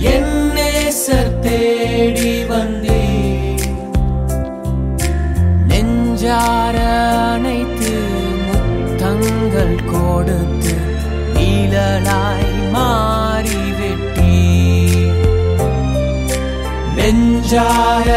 அலைந்தேன் என் நேசர் தேடி வந்தேன் நெஞ்சார அனைத்து முத்தங்கள் கொடுத்து நீழலாய் நெஞ்சார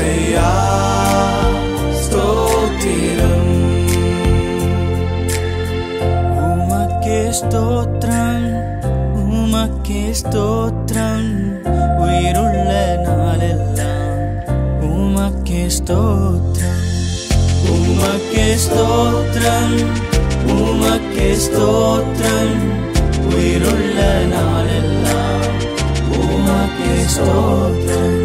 எஸ்ஐயா ஸ்தோத்திரம் உமக்கே ஸ்தோத்திரம் உமக்கே ஸ்தோத்திரம் உயிருள்ள நாளெல்லாம் உமக்கே ஸ்தோத்திரம் உமக்கே ஸ்தோத்திரம் உமக்கே ஸ்தோத்திரம் உயிருள்ள நாளெல்லாம் உமக்கே ஸ்தோத்திரம்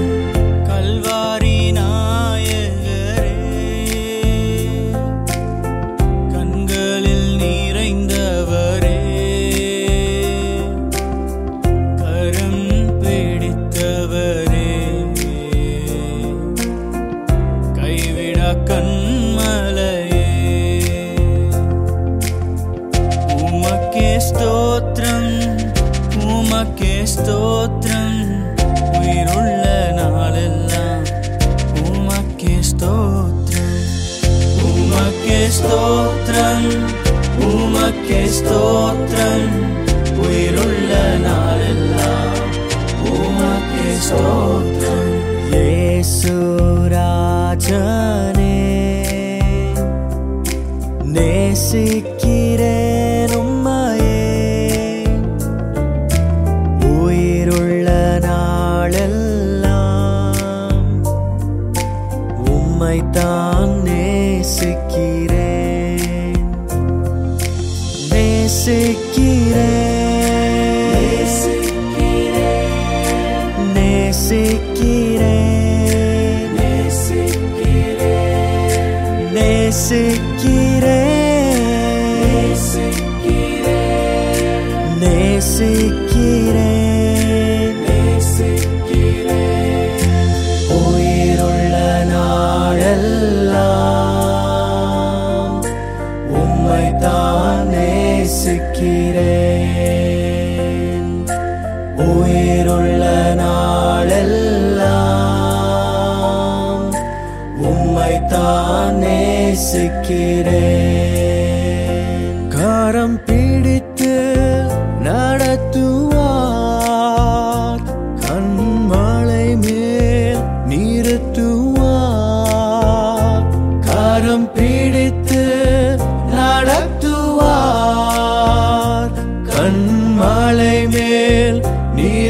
ஸ்தோத்திரம் உமக்கே ஸ்தோத்திரம் உயிருள்ள நாளெல்லாம் உமக்கே ஸ்தோத்திரம் ஏசுராஜனே sequer கரம் பிடித்து நடத்துவார். கண்மலை மேல் நிறுத்துவார். கரம் பிடித்து நடத்துவார். கண்மலை மேல் நீ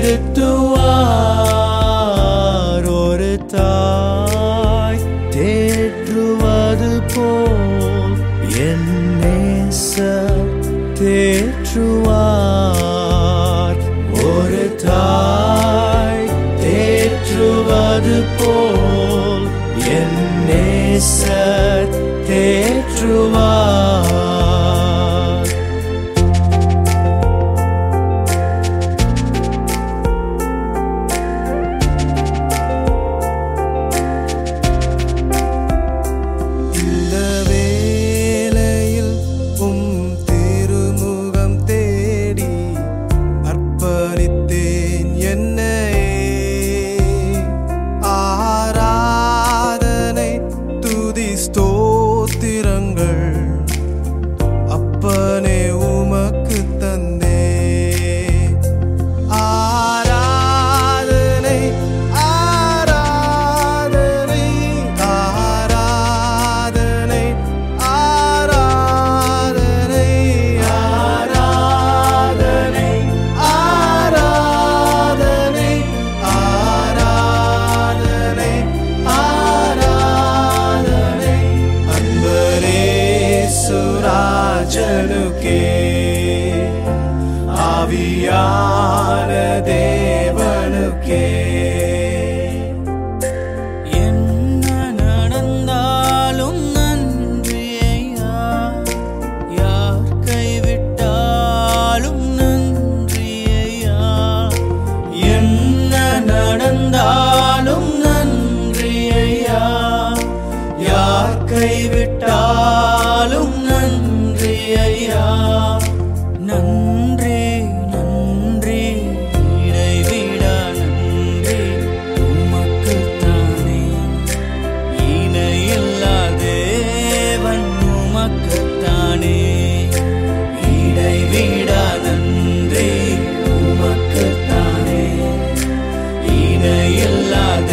என் நேசர் தேற்றுவார்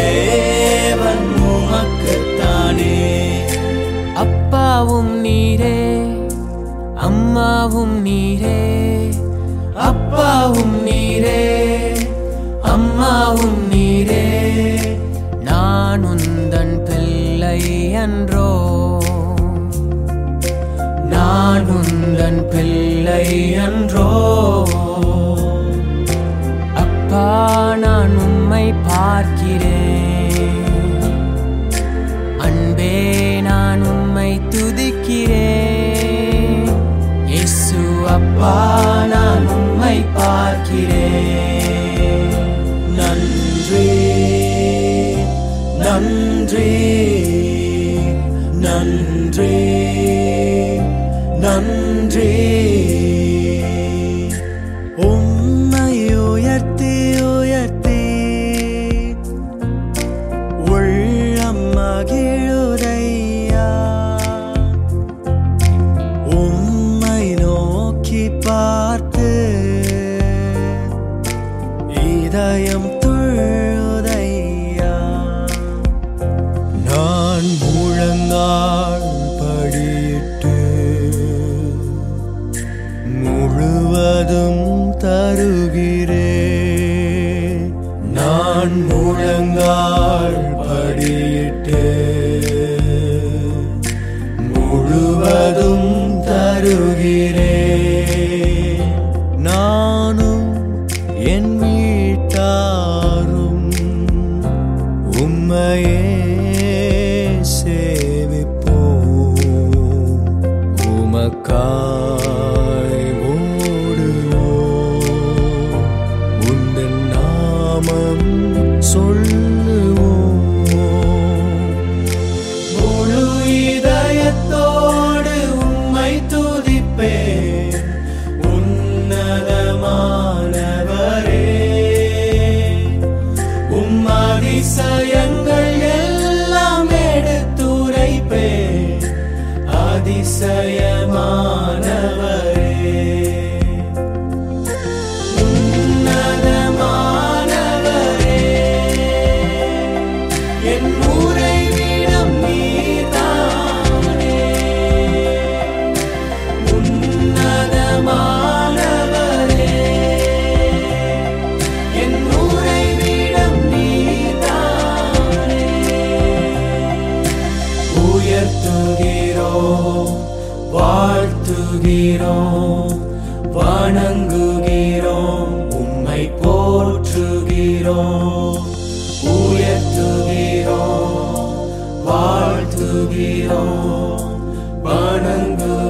தேவன் உமக்குத்தானே. அப்பாவும் நீரே அம்மாவும் நீரே அப்பாவும் நீரே அம்மாவும் நீரே. நான் உந்தன் பிள்ளை என்றோ நான் உந்தன் பிள்ளை என்றோ அப்பா நான் உம்மை பார்க்கிறேன். அப்பா நான் உம்மை பார்க்கிறேன். நன்றி நன்றி நன்றி நன்றி. நாமம் சொல்லுவோம். முழு இதயத்தோடு உம்மை துதிப்பேன். உன்னதமானவரே. உம் அதிசயங்கள் எல்லாம் எடுத்துரைப்பேன். அதிசய வாழ்த்துகிறோம் வணங்குகிறோம் உம்மை போற்றுகிறோம் உயர்த்துகிறோம் வாழ்த்துகிறோம் வணங்குகிறோம்